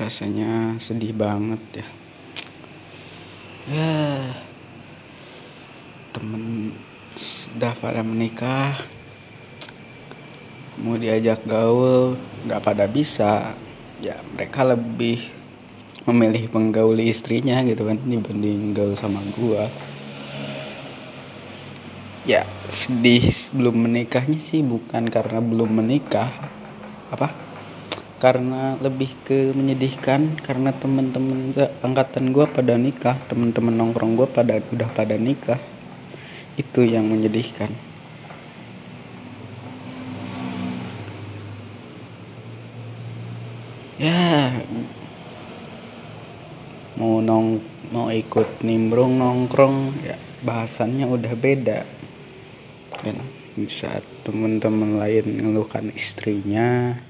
rasanya sedih banget ya. Ya temen sudah pada menikah. Mau diajak gaul nggak pada bisa. Ya mereka lebih memilih menggauli istrinya gitu kan dibanding gaul sama gua. Ya sedih belum menikahnya sih bukan karena belum menikah. Apa karena lebih ke menyedihkan karena temen-temen angkatan gue pada nikah temen-temen nongkrong gue pada udah pada nikah. Itu yang menyedihkan. Ya mau nong mau ikut nimbrung nongkrong ya bahasannya udah beda. Kan bisa temen-temen lain ngeluhkan istrinya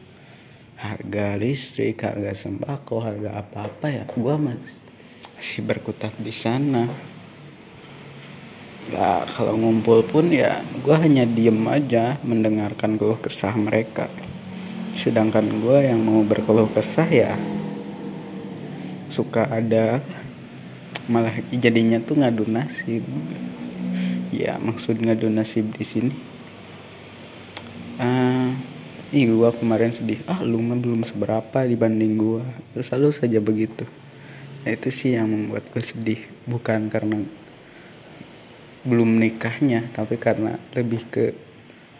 harga listrik harga sembako harga apa-apa ya gua masih berkutat di sana. Ya kalau ngumpul pun ya gua hanya diem aja mendengarkan keluh kesah mereka. Sedangkan gue yang mau berkeluh kesah ya suka ada malah jadinya tuh ngadu nasib. Ya maksud ngadu nasib di sini uh, ih gue kemarin sedih. Ah lu mah belum seberapa dibanding gue terus selalu saja begitu. Nah, itu sih yang membuat gue sedih. Bukan karena belum nikahnya tapi karena lebih ke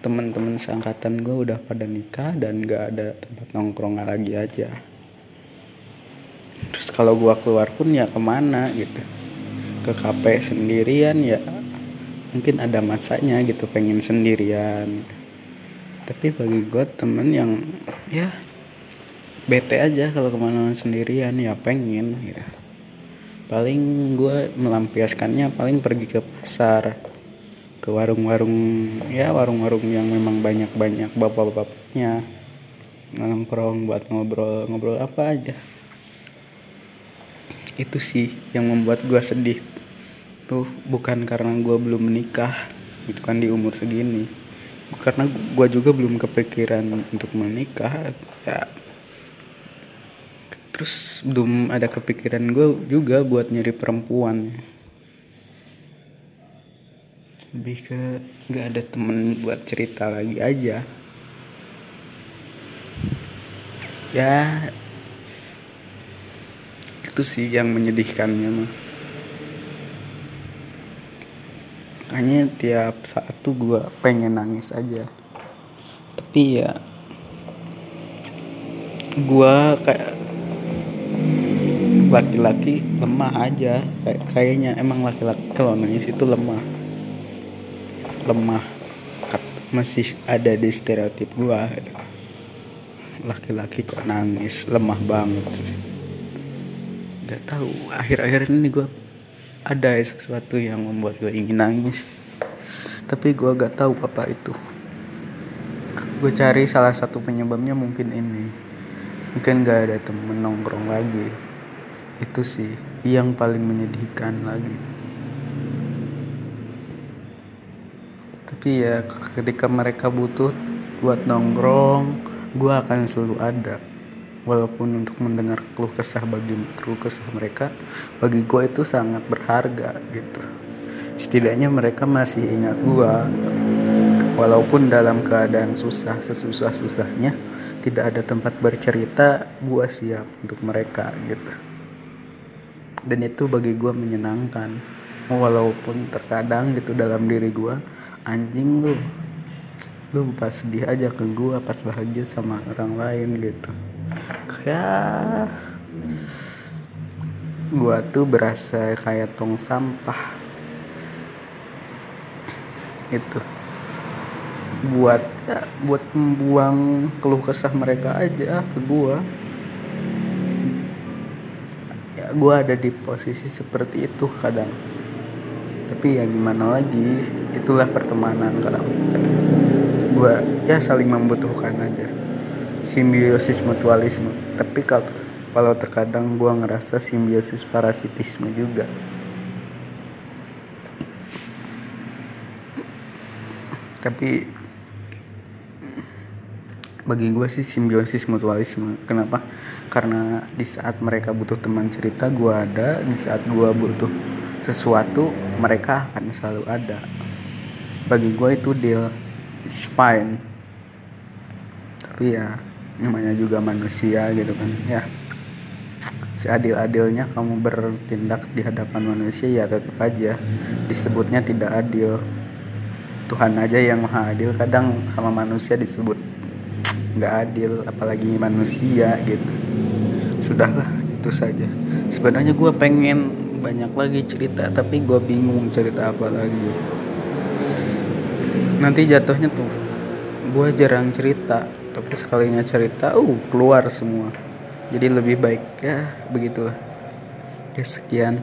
teman-teman seangkatan gue udah pada nikah dan gak ada tempat nongkrong lagi aja. Terus kalau gue keluar pun ya ke mana gitu. Ke kafe sendirian ya. Mungkin ada masanya gitu pengen sendirian tapi bagi gue temen yang ya bete aja kalau ke mana-mana sendirian ya pengen gitu. Paling gue melampiaskannya paling pergi ke pasar ke warung-warung ya warung-warung yang memang banyak-banyak bapak-bapaknya. Nongkrong buat ngobrol ngobrol apa aja. Itu sih yang membuat gue sedih tuh bukan karena gue belum menikah itu kan di umur segini karena gue juga belum kepikiran untuk menikah ya. Terus belum ada kepikiran gue juga buat nyari perempuan. Lebih ke nggak ada temen buat cerita lagi aja. Ya itu sih yang menyedihkannya mah makanya tiap saat tuh gue pengen nangis aja. Tapi ya gue kayak laki-laki lemah aja. Kayak kayaknya emang laki-laki kalau nangis itu lemah. Lemah. Masih ada di stereotip gua. Laki-laki kok nangis lemah banget Gak tahu akhir-akhir ini gua ada sesuatu yang membuat gue ingin nangis. Tapi gue gak tahu apa itu. Gue cari salah satu penyebabnya mungkin ini. Mungkin gak ada temen nongkrong lagi. Itu sih yang paling menyedihkan lagi. Tapi ya ketika mereka butuh buat nongkrong gue akan selalu ada walaupun untuk mendengar keluh kesah bagi keluh kesah mereka bagi gue itu sangat berharga gitu. Setidaknya mereka masih ingat gue walaupun dalam keadaan susah sesusah susahnya tidak ada tempat bercerita gue siap untuk mereka gitu. Dan itu bagi gue menyenangkan. Walaupun terkadang gitu dalam diri gue anjing lu lu pas sedih aja ke gua pas bahagia sama orang lain gitu kayak gua tuh berasa kayak tong sampah. Itu. Buat ya, buat membuang keluh kesah mereka aja ke gua. Ya gua ada di posisi seperti itu kadang. Tapi ya gimana lagi itulah pertemanan kalau gue ya saling membutuhkan aja. Simbiosis mutualisme tapi kalau terkadang gue ngerasa simbiosis parasitisme juga. Tapi bagi gue sih simbiosis mutualisme. Kenapa? Karena di saat mereka butuh teman cerita gue ada di saat gue butuh sesuatu mereka akan selalu ada. Bagi gue itu deal is fine. Tapi ya namanya juga manusia gitu kan ya. Seadil-adilnya kamu bertindak di hadapan manusia ya tetap aja. Disebutnya tidak adil. Tuhan aja yang maha adil kadang sama manusia disebut nggak adil apalagi manusia gitu. Sudahlah itu saja. Sebenarnya gue pengen banyak lagi cerita tapi gue bingung cerita apa lagi. Nanti jatuhnya tuh gue jarang cerita tapi sekalinya cerita uh keluar semua. Jadi lebih baik ya begitulah. Ya sekian